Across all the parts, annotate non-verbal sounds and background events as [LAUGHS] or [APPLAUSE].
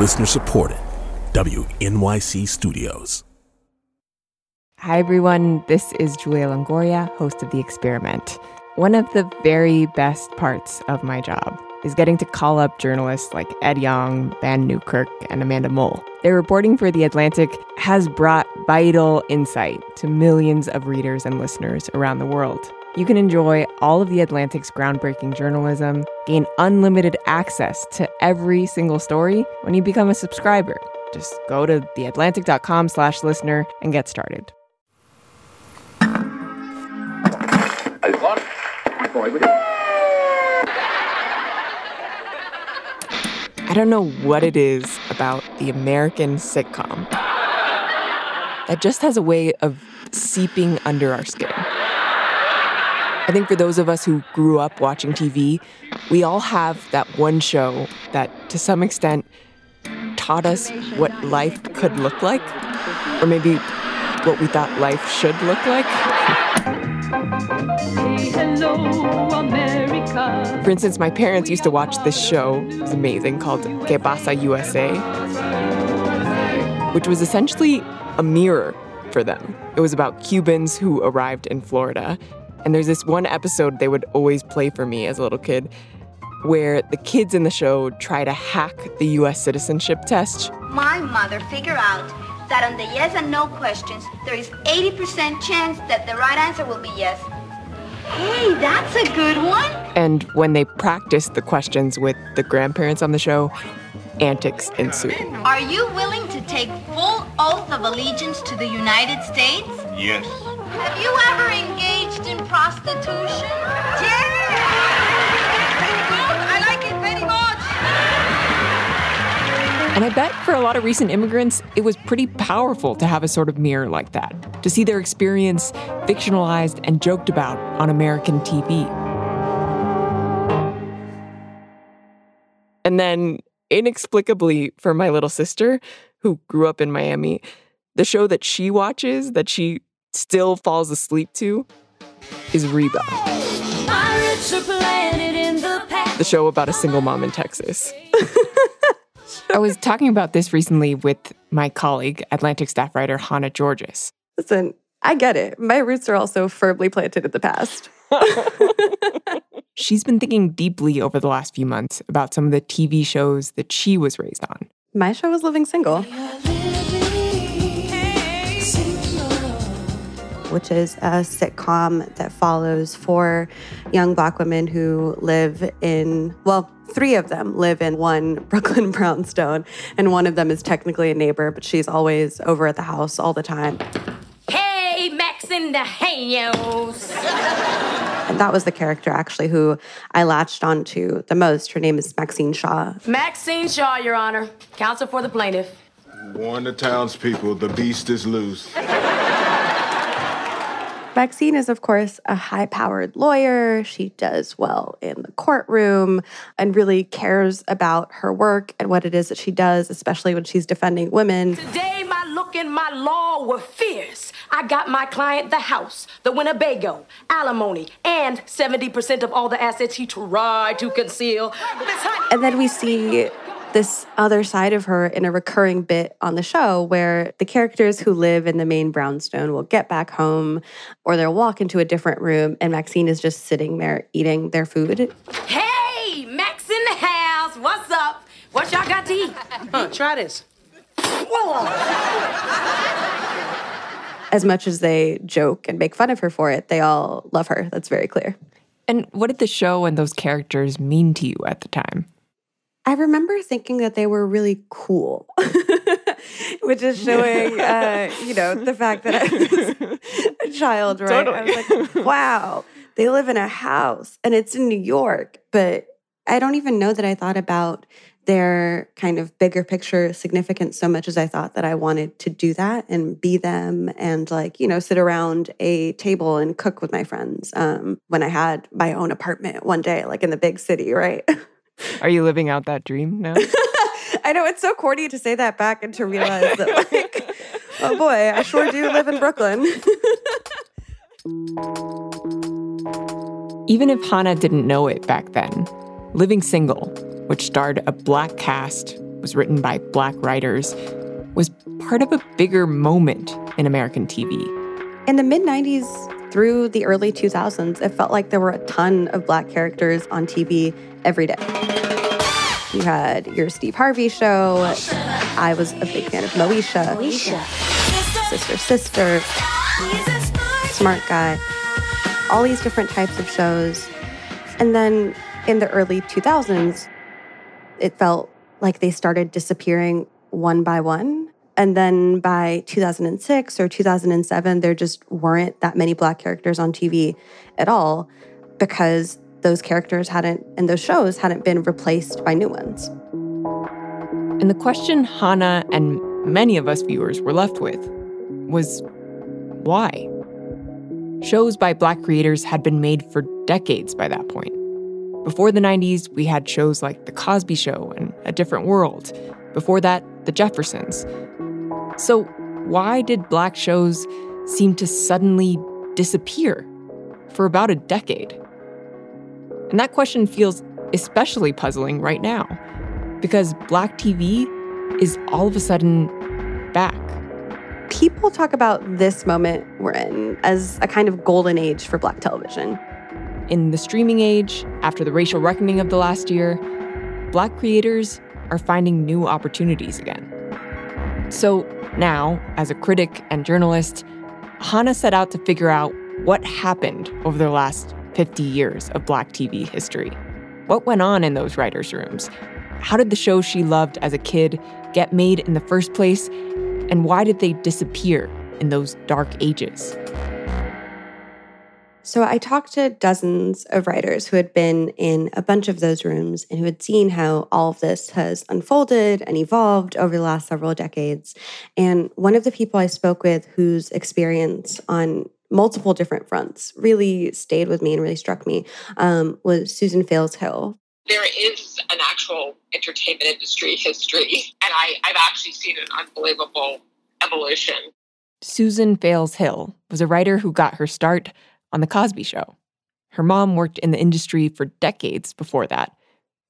Listener supported. WNYC Studios. Hi, everyone. This is Julia Longoria, host of The Experiment. One of the very best parts of my job is getting to call up journalists like Ed Yong, Vann Newkirk, and Amanda Mull. Their reporting for The Atlantic has brought vital insight to millions of readers and listeners around the world. You can enjoy all of The Atlantic's groundbreaking journalism, gain unlimited access to every single story when you become a subscriber. Just go to theatlantic.com slash listener and get started. I don't know what it is about the American sitcom that just has a way of seeping under our skin. I think for those of us who grew up watching TV, we all have that one show that, to some extent, taught us what life could look like, or maybe what we thought life should look like. For instance, my parents used to watch this show, it was amazing, called Que Pasa USA, which was essentially a mirror for them. It was about Cubans who arrived in Florida. And there's this one episode they would always play for me as a little kid where the kids in the show try to hack the US citizenship test. My mother figured out that on the yes and no questions, there is 80% chance that the right answer will be yes. Hey, that's a good one. And when they practiced the questions with the grandparents on the show, antics ensue. Are you willing to take full oath of allegiance to the United States? Yes. Have you ever engaged in prostitution? Yeah! I like it very much. And I bet for a lot of recent immigrants, it was pretty powerful to have a sort of mirror like that, to see their experience fictionalized and joked about on American TV. And then, inexplicably, for my little sister, who grew up in Miami, the show that she watches, that she still falls asleep to, is Reba. The show about a single mom in Texas. [LAUGHS] I was talking about this recently with my colleague, Atlantic staff writer Hannah Giorgis. Listen, I get it. My roots are also firmly planted in the past. [LAUGHS] [LAUGHS] She's been thinking deeply over the last few months about some of the TV shows that she was raised on. My show was Living Single. Which is a sitcom that follows four young black women who live in, well, three of them live in one [LAUGHS] Brooklyn brownstone, and one of them is technically a neighbor, but she's always over at the house all the time. Hey, Max in the house. And that was the character actually who I latched onto the most. Her name is Maxine Shaw. Maxine Shaw, Your Honor, counsel for the plaintiff. Warn the townspeople, the beast is loose. Maxine is, of course, a high powered lawyer. She does well in the courtroom and really cares about her work and what it is that she does, especially when she's defending women. Today, my look and my law were fierce. I got my client the house, the Winnebago, alimony, and 70% of all the assets he tried to conceal. And then we see this other side of her in a recurring bit on the show where the characters who live in the main brownstone will get back home or they'll walk into a different room and Maxine is just sitting there eating their food. Hey, Max in the house. What's up? What y'all got to eat? Huh, try this. As much as they joke and make fun of her for it, they all love her. That's very clear. And what did the show and those characters mean to you at the time? I remember thinking that they were really cool, [LAUGHS] which is showing, uh, you know, the fact that I was a [LAUGHS] child, right? Totally. I was like, wow, they live in a house and it's in New York. But I don't even know that I thought about their kind of bigger picture significance so much as I thought that I wanted to do that and be them and like, you know, sit around a table and cook with my friends um, when I had my own apartment one day, like in the big city, right? [LAUGHS] Are you living out that dream now? [LAUGHS] I know it's so corny to say that back and to realize that, like, [LAUGHS] oh boy, I sure do live in Brooklyn. Even if Hannah didn't know it back then, Living Single, which starred a black cast, was written by black writers, was part of a bigger moment in American TV. In the mid 90s through the early 2000s, it felt like there were a ton of black characters on TV every day. You had your Steve Harvey show. I was a big fan of Moesha. Moesha. Sister Sister. Smart Guy. All these different types of shows. And then in the early 2000s, it felt like they started disappearing one by one. And then by 2006 or 2007, there just weren't that many Black characters on TV at all because those characters hadn't, and those shows hadn't been replaced by new ones. And the question Hannah and many of us viewers were left with was why? Shows by Black creators had been made for decades by that point. Before the 90s, we had shows like The Cosby Show and A Different World. Before that, The Jeffersons. So, why did Black shows seem to suddenly disappear for about a decade? And that question feels especially puzzling right now because Black TV is all of a sudden back. People talk about this moment we're in as a kind of golden age for Black television. In the streaming age, after the racial reckoning of the last year, Black creators are finding new opportunities again. So now, as a critic and journalist, Hannah set out to figure out what happened over the last 50 years of Black TV history. What went on in those writers' rooms? How did the shows she loved as a kid get made in the first place? And why did they disappear in those dark ages? So I talked to dozens of writers who had been in a bunch of those rooms and who had seen how all of this has unfolded and evolved over the last several decades. And one of the people I spoke with whose experience on multiple different fronts really stayed with me and really struck me um, was Susan Fales Hill. There is an actual entertainment industry history, and I, I've actually seen an unbelievable evolution. Susan Fales Hill was a writer who got her start on The Cosby Show. Her mom worked in the industry for decades before that,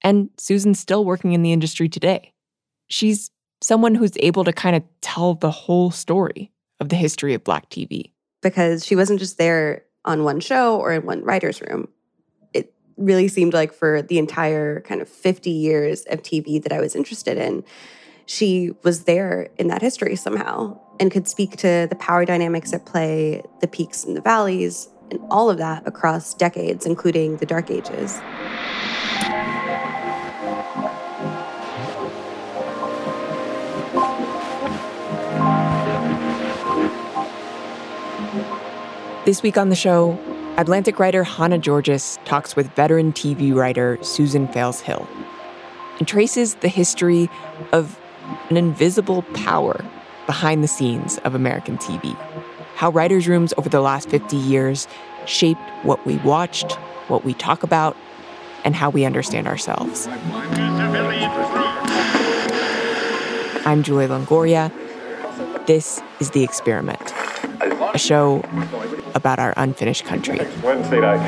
and Susan's still working in the industry today. She's someone who's able to kind of tell the whole story of the history of Black TV. Because she wasn't just there on one show or in one writer's room. It really seemed like for the entire kind of 50 years of TV that I was interested in, she was there in that history somehow and could speak to the power dynamics at play, the peaks and the valleys, and all of that across decades, including the Dark Ages. This week on the show, Atlantic writer Hannah Giorgis talks with veteran TV writer Susan Fales Hill and traces the history of an invisible power behind the scenes of American TV how writers' rooms over the last 50 years shaped what we watched, what we talk about, and how we understand ourselves. I'm Julia Longoria. This is The Experiment, a show about our unfinished country. Wednesday night.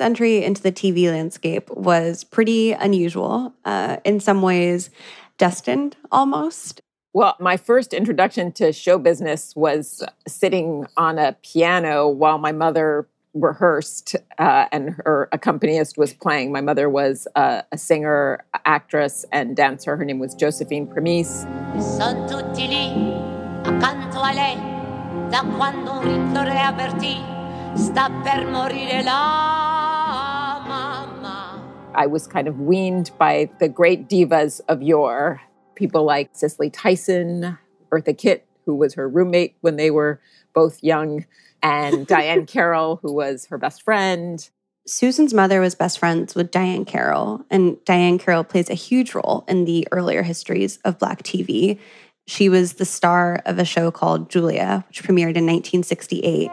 Susan's entry into the TV landscape was pretty unusual, uh, in some ways, destined almost. Well, my first introduction to show business was sitting on a piano while my mother rehearsed uh, and her accompanist was playing. My mother was uh, a singer, actress, and dancer. Her name was Josephine Premice. Son tutti lì, accanto a lei, da quando un avvertì sta per morire la mamma. I was kind of weaned by the great divas of yore, people like Cicely Tyson, Eartha Kitt, who was her roommate when they were both young, and [LAUGHS] Diahann Carroll, who was her best friend. Susan's mother was best friends with Diahann Carroll, and Diahann Carroll plays a huge role in the earlier histories of Black TV. She was the star of a show called Julia, which premiered in 1968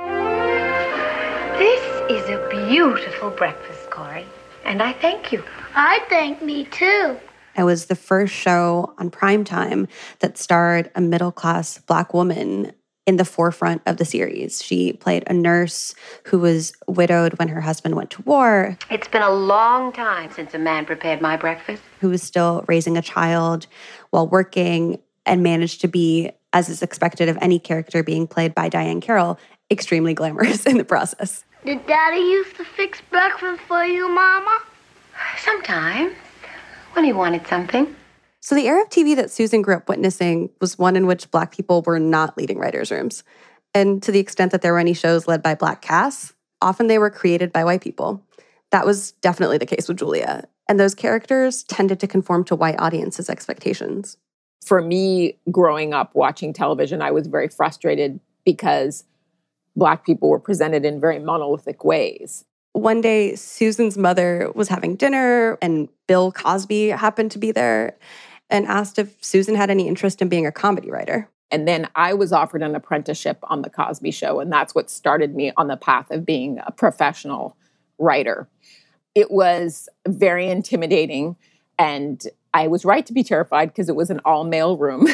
This is a beautiful breakfast, Corey, and I thank you. I thank me too. It was the first show on prime time that starred a middle class black woman in the forefront of the series. She played a nurse who was widowed when her husband went to war. It's been a long time since a man prepared my breakfast. Who was still raising a child while working and managed to be, as is expected of any character being played by Diahann Carroll, extremely glamorous [LAUGHS] in the process. Did Daddy used to fix breakfast for you, Mama? Sometimes, when he wanted something. So, the era of TV that Susan grew up witnessing was one in which Black people were not leading writers' rooms. And to the extent that there were any shows led by Black casts, often they were created by white people. That was definitely the case with Julia. And those characters tended to conform to white audiences' expectations. For me, growing up watching television, I was very frustrated because Black people were presented in very monolithic ways. One day, Susan's mother was having dinner, and Bill Cosby happened to be there and asked if Susan had any interest in being a comedy writer. And then I was offered an apprenticeship on The Cosby Show, and that's what started me on the path of being a professional writer. It was very intimidating, and I was right to be terrified because it was an all male room,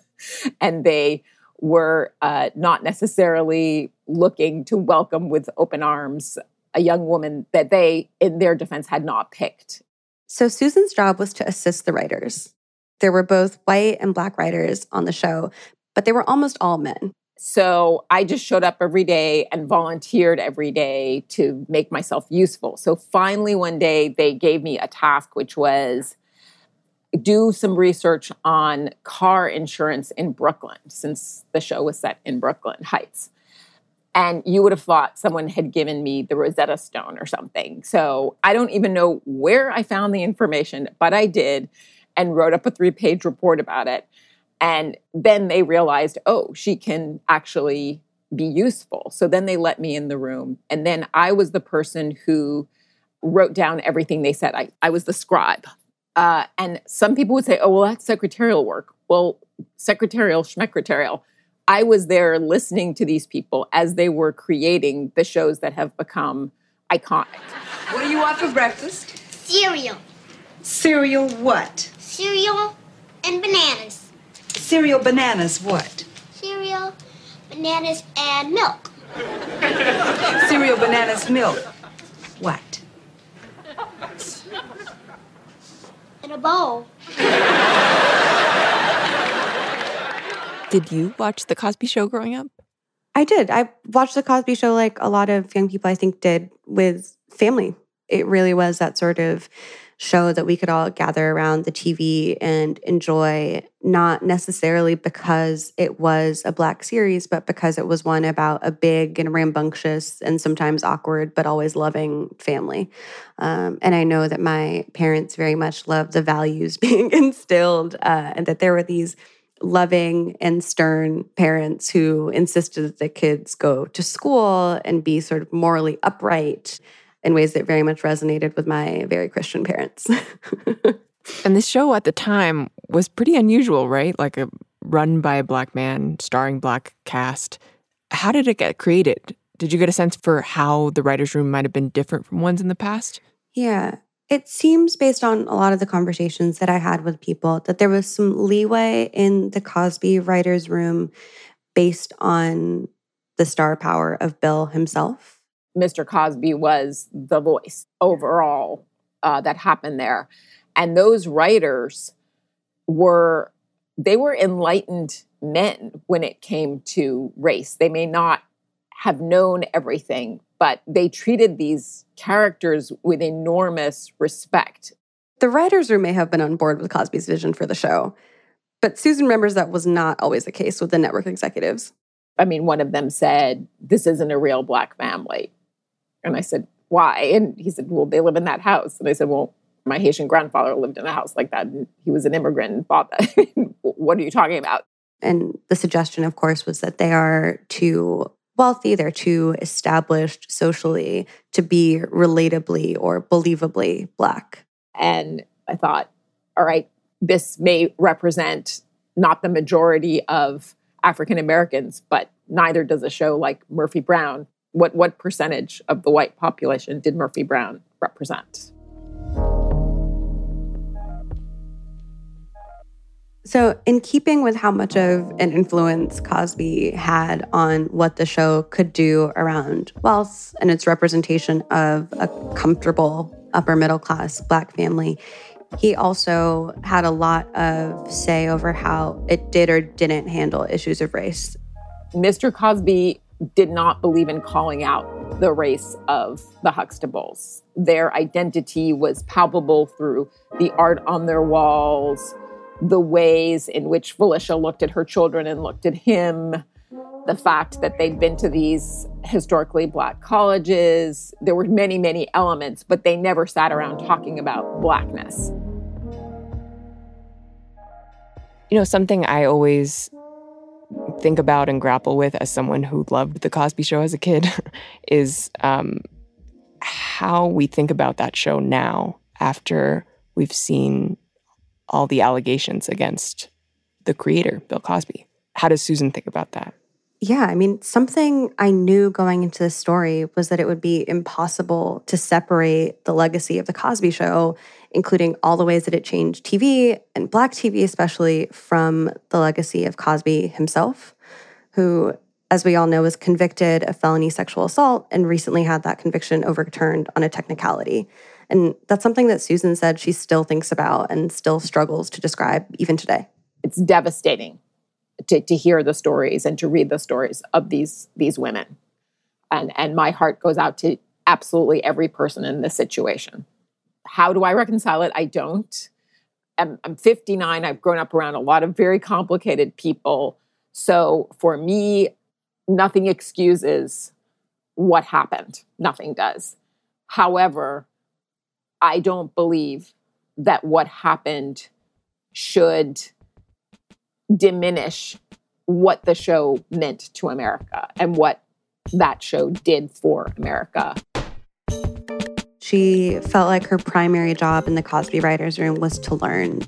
[LAUGHS] and they were uh, not necessarily looking to welcome with open arms a young woman that they, in their defense, had not picked. So Susan's job was to assist the writers. There were both white and black writers on the show, but they were almost all men. So I just showed up every day and volunteered every day to make myself useful. So finally, one day, they gave me a task, which was do some research on car insurance in Brooklyn, since the show was set in Brooklyn Heights. And you would have thought someone had given me the Rosetta Stone or something. So I don't even know where I found the information, but I did and wrote up a three page report about it. And then they realized, oh, she can actually be useful. So then they let me in the room. And then I was the person who wrote down everything they said. I, I was the scribe. Uh, and some people would say, oh, well, that's secretarial work. Well, secretarial, schmecretarial. I was there listening to these people as they were creating the shows that have become iconic. What do you want for breakfast? Cereal. Cereal what? Cereal and bananas. Cereal bananas what? Cereal, bananas, and milk. Cereal bananas milk. What? In a bowl. [LAUGHS] Did you watch The Cosby Show growing up? I did. I watched The Cosby Show like a lot of young people, I think, did with family. It really was that sort of show that we could all gather around the TV and enjoy, not necessarily because it was a Black series, but because it was one about a big and rambunctious and sometimes awkward, but always loving family. Um, and I know that my parents very much loved the values [LAUGHS] being instilled uh, and that there were these loving and stern parents who insisted that the kids go to school and be sort of morally upright in ways that very much resonated with my very Christian parents. [LAUGHS] and this show at the time was pretty unusual, right? Like a run by a black man, starring black cast. How did it get created? Did you get a sense for how the writer's room might have been different from ones in the past? Yeah. It seems, based on a lot of the conversations that I had with people, that there was some leeway in the Cosby writer's room based on the star power of Bill himself. Mr. Cosby was the voice overall uh, that happened there. And those writers were, they were enlightened men when it came to race. They may not have known everything, but they treated these characters with enormous respect. The writer's room may have been on board with Cosby's vision for the show, but Susan remembers that was not always the case with the network executives. I mean, one of them said, This isn't a real black family. And I said, Why? And he said, Well, they live in that house. And I said, Well, my Haitian grandfather lived in a house like that. And he was an immigrant and bought that. [LAUGHS] what are you talking about? And the suggestion, of course, was that they are too wealthy, they're too established socially to be relatably or believably Black. And I thought, all right, this may represent not the majority of African Americans, but neither does a show like Murphy Brown. What, what percentage of the white population did Murphy Brown represent? So, in keeping with how much of an influence Cosby had on what the show could do around wealth and its representation of a comfortable upper middle class Black family, he also had a lot of say over how it did or didn't handle issues of race. Mr. Cosby did not believe in calling out the race of the Huxtables. Their identity was palpable through the art on their walls, the ways in which Phylicia looked at her children and looked at him, the fact that they'd been to these historically black colleges. There were many, many elements, but they never sat around talking about blackness. You know, something I always think about and grapple with as someone who loved the Cosby Show as a kid [LAUGHS] is um, how we think about that show now after we've seen all the allegations against the creator, Bill Cosby. How does Susan think about that? Yeah, I mean, something I knew going into this story was that it would be impossible to separate the legacy of The Cosby Show, including all the ways that it changed TV and Black TV, especially from the legacy of Cosby himself, who, as we all know, was convicted of felony sexual assault and recently had that conviction overturned on a technicality. And that's something that Susan said she still thinks about and still struggles to describe even today. It's devastating to, to hear the stories and to read the stories of these these women. And and my heart goes out to absolutely every person in this situation. How do I reconcile it? I don't. I'm, I'm 59. I've grown up around a lot of very complicated people. So for me, nothing excuses what happened. Nothing does. However, I don't believe that what happened should diminish what the show meant to America and what that show did for America. She felt like her primary job in the Cosby Writers Room was to learn.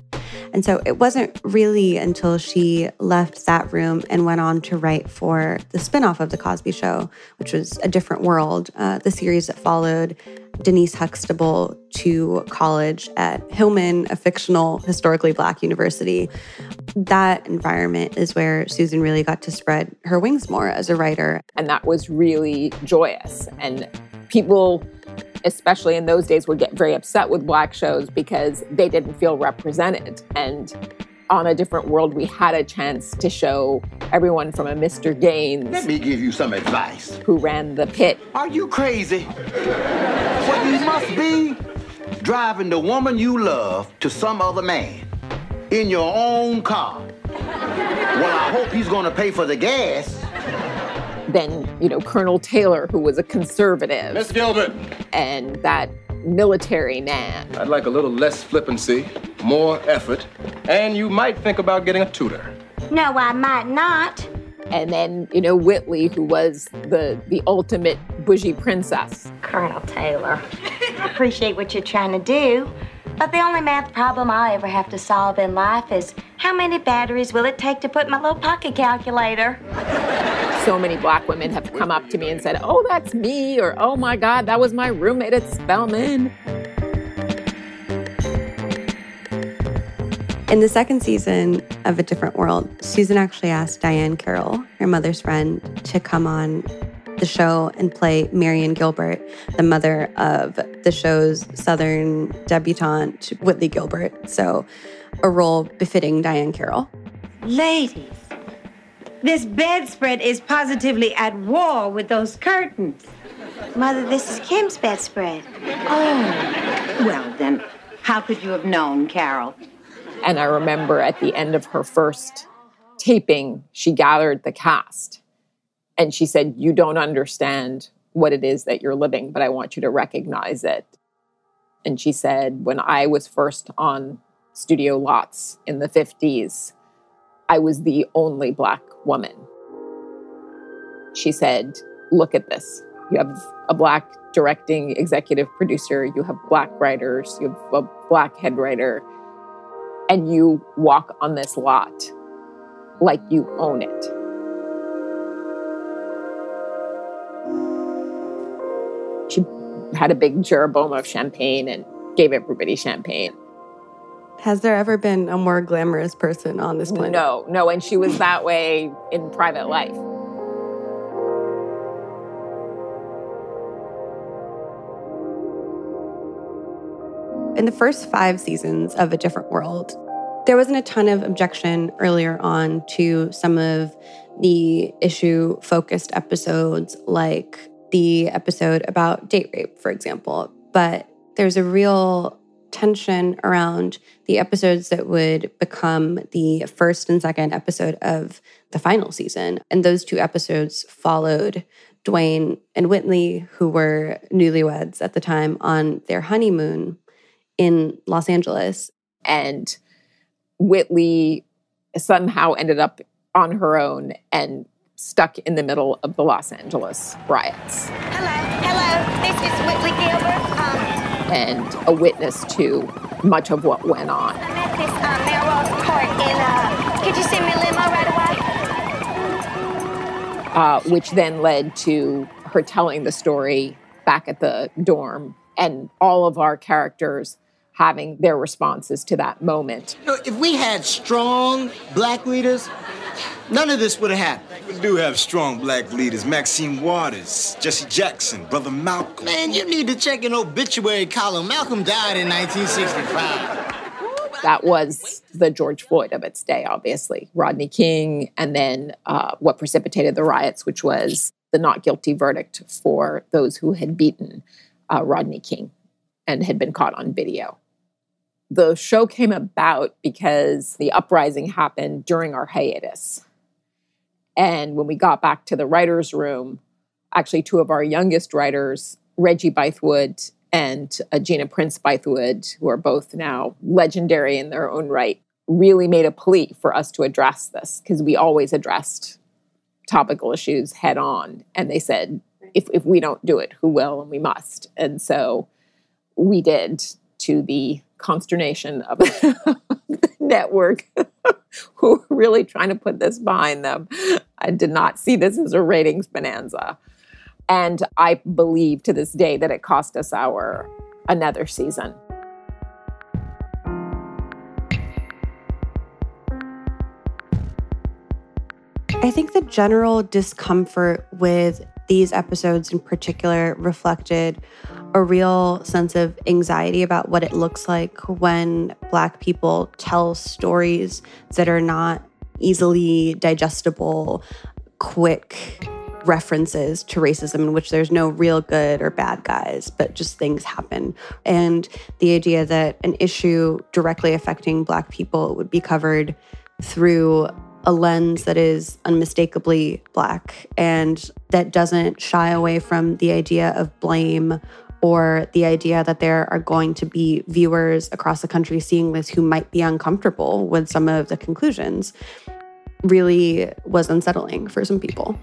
And so it wasn't really until she left that room and went on to write for the spinoff of The Cosby Show, which was A Different World, uh, the series that followed Denise Huxtable to college at Hillman, a fictional, historically Black university. That environment is where Susan really got to spread her wings more as a writer. And that was really joyous. And people especially in those days, would get very upset with black shows because they didn't feel represented. And on a different world, we had a chance to show everyone from a Mr. Gaines. Let me give you some advice. Who ran the pit. Are you crazy? what you must be driving the woman you love to some other man in your own car. Well, I hope he's going to pay for the gas then, you know, Colonel Taylor, who was a conservative. Miss Gilbert. And that military man. I'd like a little less flippancy, more effort, and you might think about getting a tutor. No, I might not. And then, you know, Whitley, who was the the ultimate bougie princess. Colonel Taylor. I appreciate what you're trying to do. But the only math problem I'll ever have to solve in life is how many batteries will it take to put my little pocket calculator? So many black women have come up to me and said, Oh, that's me, or Oh my God, that was my roommate at Spelman. In the second season of A Different World, Susan actually asked Diahann Carroll, her mother's friend, to come on the show and play Marion Gilbert, the mother of the show's Southern debutante, Whitley Gilbert. So, a role befitting Diahann Carroll. Ladies, this bedspread is positively at war with those curtains. Mother, this is Kim's bedspread. Oh, well then, how could you have known, Carol? And I remember at the end of her first taping, she gathered the cast and she said, You don't understand what it is that you're living, but I want you to recognize it. And she said, When I was first on studio lots in the 50s, I was the only Black woman. She said, Look at this. You have a Black directing executive producer, you have Black writers, you have a Black head writer, and you walk on this lot like you own it. She had a big Jeroboam of champagne and gave everybody champagne. Has there ever been a more glamorous person on this planet? No, no, and she was that way in private life. In the first five seasons of A Different World, there wasn't a ton of objection earlier on to some of the issue focused episodes, like the episode about date rape, for example. But there's a real tension around the episodes that would become the first and second episode of the final season. And those two episodes followed Dwayne and Whitley, who were newlyweds at the time, on their honeymoon in Los Angeles. And Whitley somehow ended up on her own and stuck in the middle of the Los Angeles riots. Hello, hello. this is Whitley Gilbert. Um, and a witness to much of what went on. I'm at this um, Melrose Court, and uh, could you send me a limo right away? Uh, which then led to her telling the story back at the dorm and all of our characters having their responses to that moment. You know, if we had strong black leaders, none of this would have happened. We do have strong black leaders Maxine Waters, Jesse Jackson, Brother Malcolm. Man, you need to check an obituary column. Malcolm died in 1965. That was the George Floyd of its day, obviously. Rodney King, and then uh, what precipitated the riots, which was the not guilty verdict for those who had beaten uh, Rodney King and had been caught on video the show came about because the uprising happened during our hiatus. And when we got back to the writer's room, actually, two of our youngest writers, Reggie Bythewood and uh, Gina Prince Bythewood, who are both now legendary in their own right, really made a plea for us to address this because we always addressed topical issues head on. And they said, if, if we don't do it, who will? And we must. And so we did to the consternation of the [LAUGHS] network [LAUGHS] who were really trying to put this behind them. I did not see this as a ratings bonanza. And I believe to this day that it cost us our another season. I think the general discomfort with these episodes in particular reflected a real sense of anxiety about what it looks like when Black people tell stories that are not easily digestible, quick references to racism in which there's no real good or bad guys, but just things happen. And the idea that an issue directly affecting Black people would be covered through a lens that is unmistakably Black and that doesn't shy away from the idea of blame or the idea that there are going to be viewers across the country seeing this who might be uncomfortable with some of the conclusions really was unsettling for some people.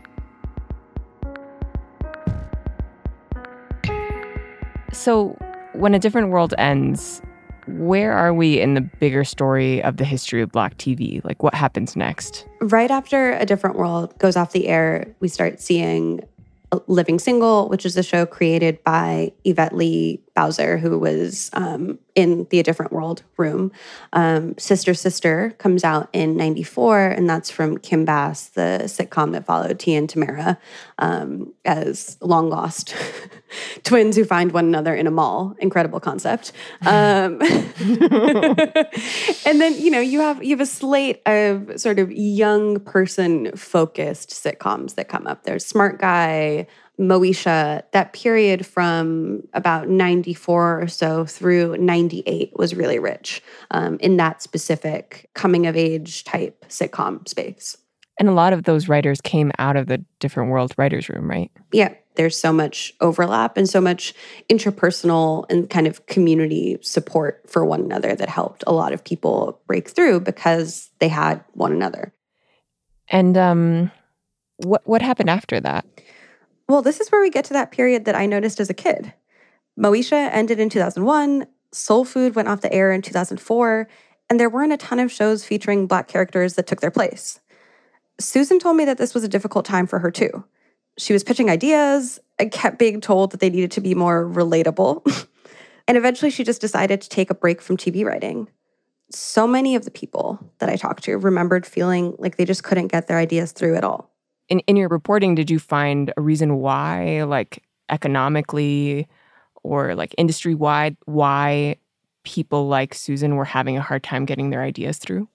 So, when a different world ends, where are we in the bigger story of the history of Black TV? Like, what happens next? Right after A Different World goes off the air, we start seeing uh, Living Single, which is a show created by Yvette Lee Bowser, who was um, in the A Different World room. Um, Sister Sister comes out in 94, and that's from Kim Bass, the sitcom that followed T and Tamera um, as long lost [LAUGHS] twins who find one another in a mall. Incredible concept. Um, [LAUGHS] and then, you know, you have you have a slate of sort of young person focused sitcoms that come up. There's Smart Guy, Moesha, that period from about 94 or so through 98 was really rich um, in that specific coming of age type sitcom space. And a lot of those writers came out of the different world writers' room, right? Yeah, there's so much overlap and so much interpersonal and kind of community support for one another that helped a lot of people break through because they had one another. And um, what what happened after that? Well, this is where we get to that period that I noticed as a kid. Moesha ended in 2001, Soul Food went off the air in 2004, and there weren't a ton of shows featuring Black characters that took their place. Susan told me that this was a difficult time for her too. She was pitching ideas and kept being told that they needed to be more relatable. [LAUGHS] and eventually she just decided to take a break from TV writing. so many of the people that I talked to remembered feeling like they just couldn't get their ideas through at all. In in your reporting, did you find a reason why, like economically or like industry wide, why people like Susan were having a hard time getting their ideas through?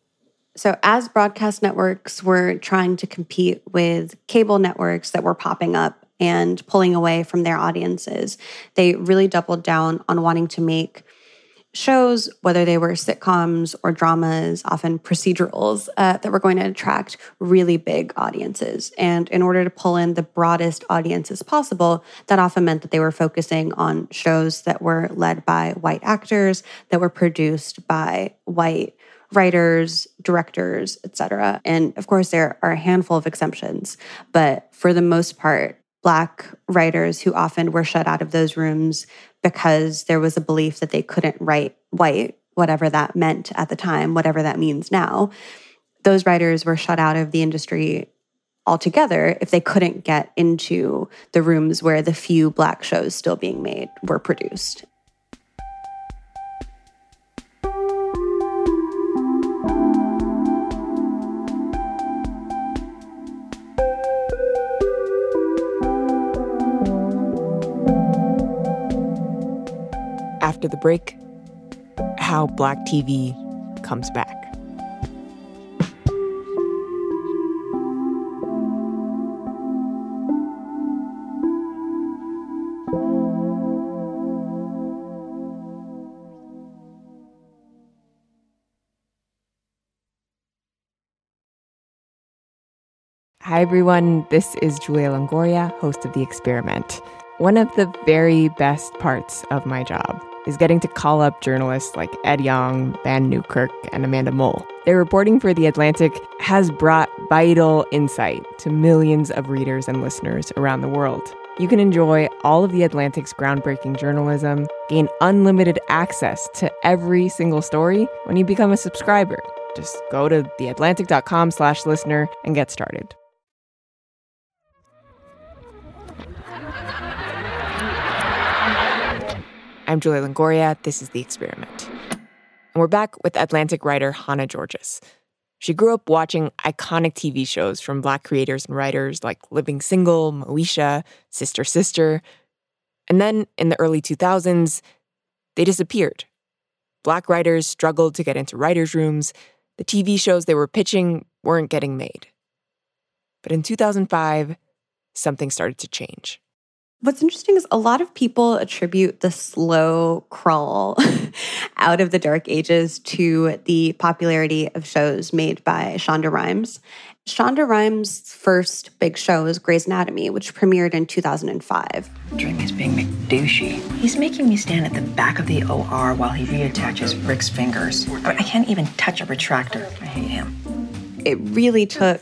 So, as broadcast networks were trying to compete with cable networks that were popping up and pulling away from their audiences, they really doubled down on wanting to make shows, whether they were sitcoms or dramas, often procedurals, uh, that were going to attract really big audiences. And in order to pull in the broadest audiences possible, that often meant that they were focusing on shows that were led by white actors, that were produced by white writers, directors, etc. And of course, there are a handful of exemptions, but for the most part, Black writers who often were shut out of those rooms because there was a belief that they couldn't write white, whatever that meant at the time, whatever that means now. Those writers were shut out of the industry altogether if they couldn't get into the rooms where the few Black shows still being made were produced. After the break, how Black TV comes back. Hi, everyone. This is Julia Longoria, host of The Experiment. One of the very best parts of my job is getting to call up journalists like Ed Yong, Vann Newkirk, and Amanda Mull. Their reporting for The Atlantic has brought vital insight to millions of readers and listeners around the world. You can enjoy all of The Atlantic's groundbreaking journalism, gain unlimited access to every single story when you become a subscriber. Just go to theatlantic.com slash listener and get started. I'm Julia Longoria. This is The Experiment. And we're back with Atlantic writer Hannah Giorgis. She grew up watching iconic TV shows from Black creators and writers like Living Single, Moesha, Sister Sister. And then in the early 2000s, they disappeared. Black writers struggled to get into writers' rooms. The TV shows they were pitching weren't getting made. But in 2005, something started to change. What's interesting is a lot of people attribute the slow crawl [LAUGHS] out of the dark ages to the popularity of shows made by Shonda Rhimes. Shonda Rhimes' first big show is Grey's Anatomy, which premiered in 2005. Dreamy's being McDouchey. He's making me stand at the back of the OR while he reattaches Rick's fingers. I can't even touch a retractor. I hate him. It really took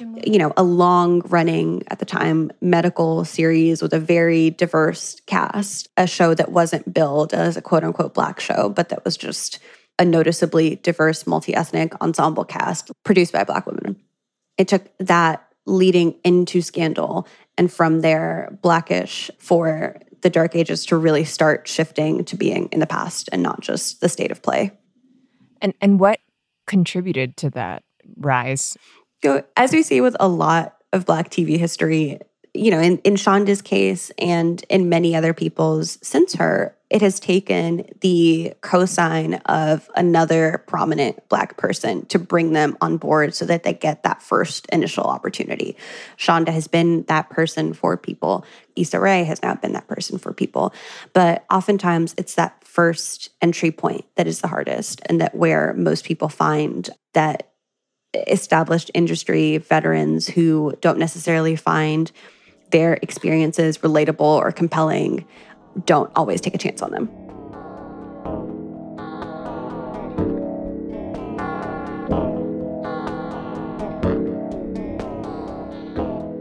you know, a long running at the time medical series with a very diverse cast, a show that wasn't billed as a quote unquote black show, but that was just a noticeably diverse multi ethnic ensemble cast produced by black women. It took that leading into Scandal and from there, Blackish for the Dark Ages to really start shifting to being in the past and not just the state of play. And and what contributed to that rise? Know, as we see with a lot of Black TV history, you know, in, in Shonda's case and in many other people's since her, it has taken the cosign of another prominent Black person to bring them on board so that they get that first initial opportunity. Shonda has been that person for people. Issa Rae has now been that person for people. But oftentimes it's that first entry point that is the hardest and that where most people find that established industry veterans who don't necessarily find their experiences relatable or compelling don't always take a chance on them.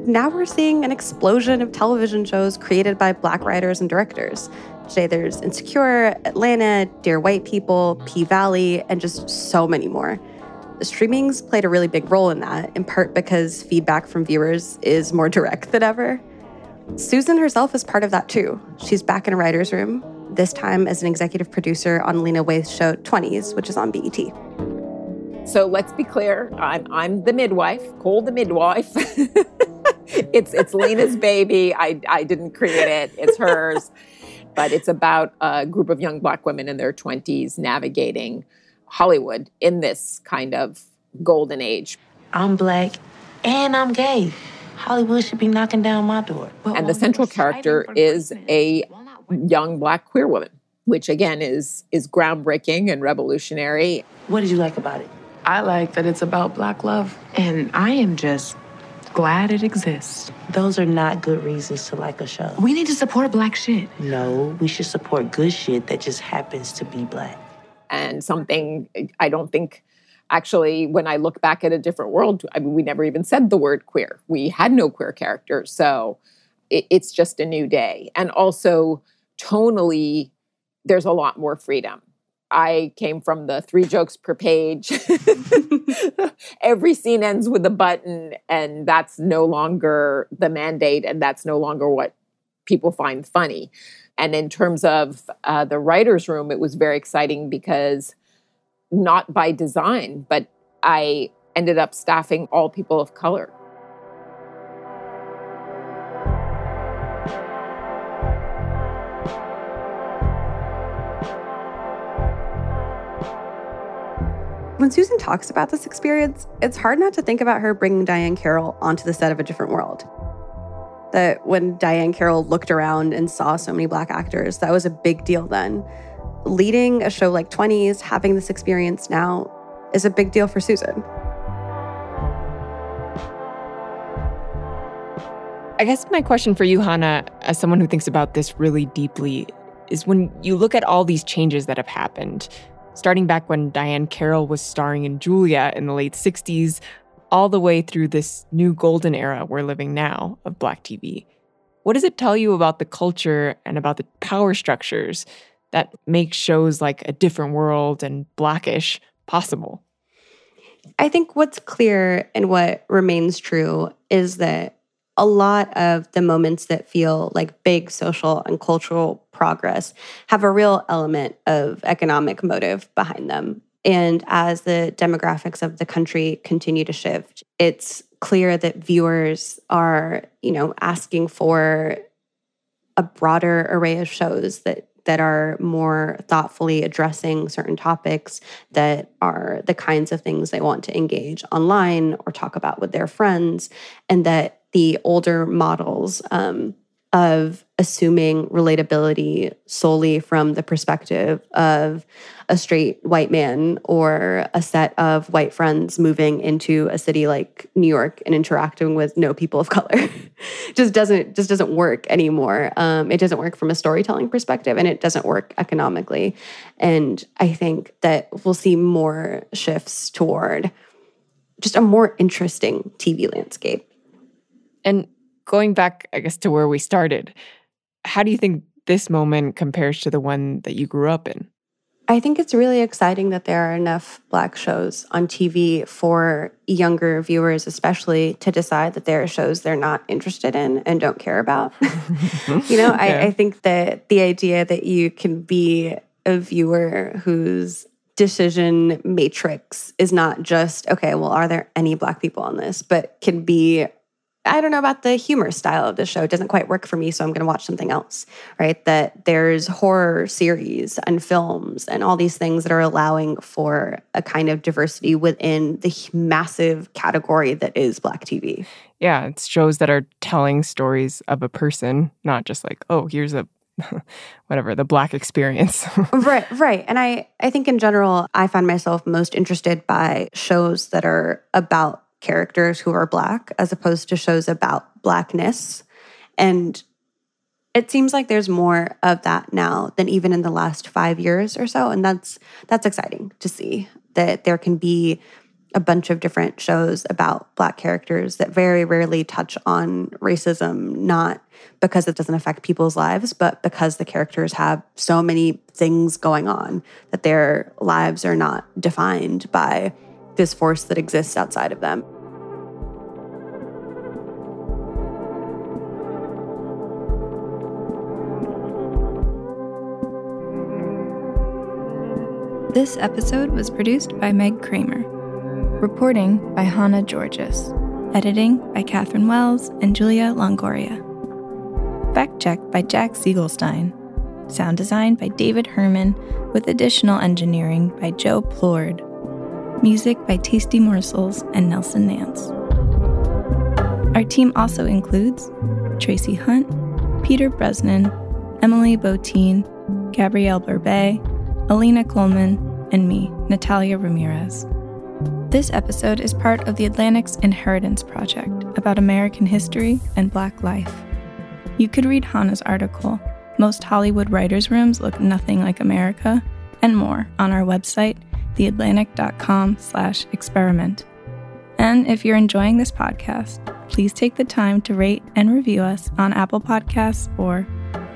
Now we're seeing an explosion of television shows created by Black writers and directors. Today there's Insecure, Atlanta, Dear White People, P Valley, and just so many more streaming's played a really big role in that, in part because feedback from viewers is more direct than ever. Susan herself is part of that too. She's back in a writer's room, this time as an executive producer on Lena Waithe's show 20s, which is on BET. So let's be clear. I'm, I'm the midwife, Cole the midwife. [LAUGHS] it's it's Lena's baby. I, I didn't create it. It's hers. but it's about a group of young black women in their 20s navigating Hollywood in this kind of golden age. I'm black and I'm gay. Hollywood should be knocking down my door. and the central character is a young black queer woman, which again is is groundbreaking and revolutionary. What did you like about it? I like that it's about black love, and I am just glad it exists. Those are not good reasons to like a show. We need to support black shit. No, we should support good shit that just happens to be black. And something I don't think actually, when I look back at a different world, I mean, we never even said the word queer. We had no queer characters. So it, it's just a new day. And also, tonally, there's a lot more freedom. I came from the three jokes per page. [LAUGHS] Every scene ends with a button, and that's no longer the mandate, and that's no longer what people find funny. And in terms of uh, the writer's room, it was very exciting because not by design, but I ended up staffing all people of color. When Susan talks about this experience, it's hard not to think about her bringing Diahann Carroll onto the set of a different world. That when Diahann Carroll looked around and saw so many black actors, that was a big deal then. Leading a show like 20s, having this experience now, is a big deal for Susan. I guess my question for you, Hannah, as someone who thinks about this really deeply, is when you look at all these changes that have happened, starting back when Diahann Carroll was starring in Julia in the late 60s, all the way through this new golden era we're living now of Black TV. What does it tell you about the culture and about the power structures that make shows like A Different World and Blackish possible? I think what's clear and what remains true is that a lot of the moments that feel like big social and cultural progress have a real element of economic motive behind them. And as the demographics of the country continue to shift, it's clear that viewers are, you know, asking for a broader array of shows that that are more thoughtfully addressing certain topics that are the kinds of things they want to engage online or talk about with their friends and that the older models um, of assuming relatability solely from the perspective of a straight white man or a set of white friends moving into a city like New York and interacting with no people of color [LAUGHS] just doesn't just doesn't work anymore. Um, it doesn't work from a storytelling perspective, and it doesn't work economically. And I think that we'll see more shifts toward just a more interesting TV landscape. And going back, I guess, to where we started, how do you think this moment compares to the one that you grew up in? I think it's really exciting that there are enough Black shows on TV for younger viewers, especially to decide that there are shows they're not interested in and don't care about. [LAUGHS] you know, yeah. I, I think that the idea that you can be a viewer whose decision matrix is not just, okay, well, are there any Black people on this, but can be I don't know about the humor style of the show. It doesn't quite work for me, so I'm going to watch something else, right? That there's horror series and films and all these things that are allowing for a kind of diversity within the massive category that is Black TV. Yeah, it's shows that are telling stories of a person, not just like, oh, here's a [LAUGHS] whatever the black experience [LAUGHS] right right and i i think in general i find myself most interested by shows that are about characters who are black as opposed to shows about blackness. And it seems like there's more of that now than even in the last 5 years or so and that's that's exciting to see that there can be a bunch of different shows about black characters that very rarely touch on racism not because it doesn't affect people's lives but because the characters have so many things going on that their lives are not defined by this force that exists outside of them. This episode was produced by Meg Cramer. Reporting by Hannah Giorgis. Editing by Katherine Wells and Julia Longoria. Fact check by Jack Segelstein. Sound design by David Herman, with additional engineering by Joe Plourde. Music by Tasty Morsels and Nelson Nance. Our team also includes Tracy Hunt, Peter Bresnan, Emily Botein, Gabrielle Berbey, Alina Coleman, and me, Natalia Ramirez. This episode is part of the Atlantic's Inheritance Project about American history and Black life. You could read Hannah's article, Most Hollywood Writers' Rooms Look Nothing Like America, and more on our website, theatlantic.com slash experiment. And if you're enjoying this podcast, please take the time to rate and review us on Apple Podcasts or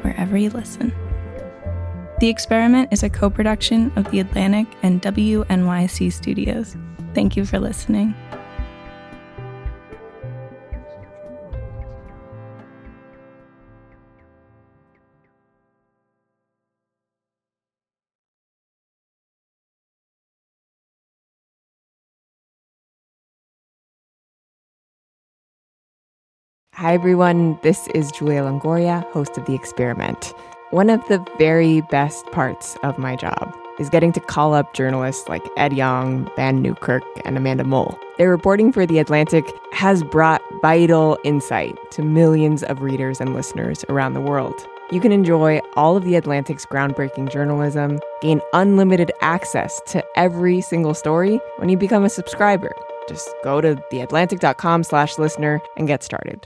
wherever you listen. The Experiment is a co production of The Atlantic and WNYC Studios. Thank you for listening. Hi, everyone. This is Julia Longoria, host of The Experiment. One of the very best parts of my job is getting to call up journalists like Ed Yong, Vann Newkirk, and Amanda Mull. Their reporting for The Atlantic has brought vital insight to millions of readers and listeners around the world. You can enjoy all of The Atlantic's groundbreaking journalism, gain unlimited access to every single story when you become a subscriber. Just go to theatlantic.com slash listener and get started.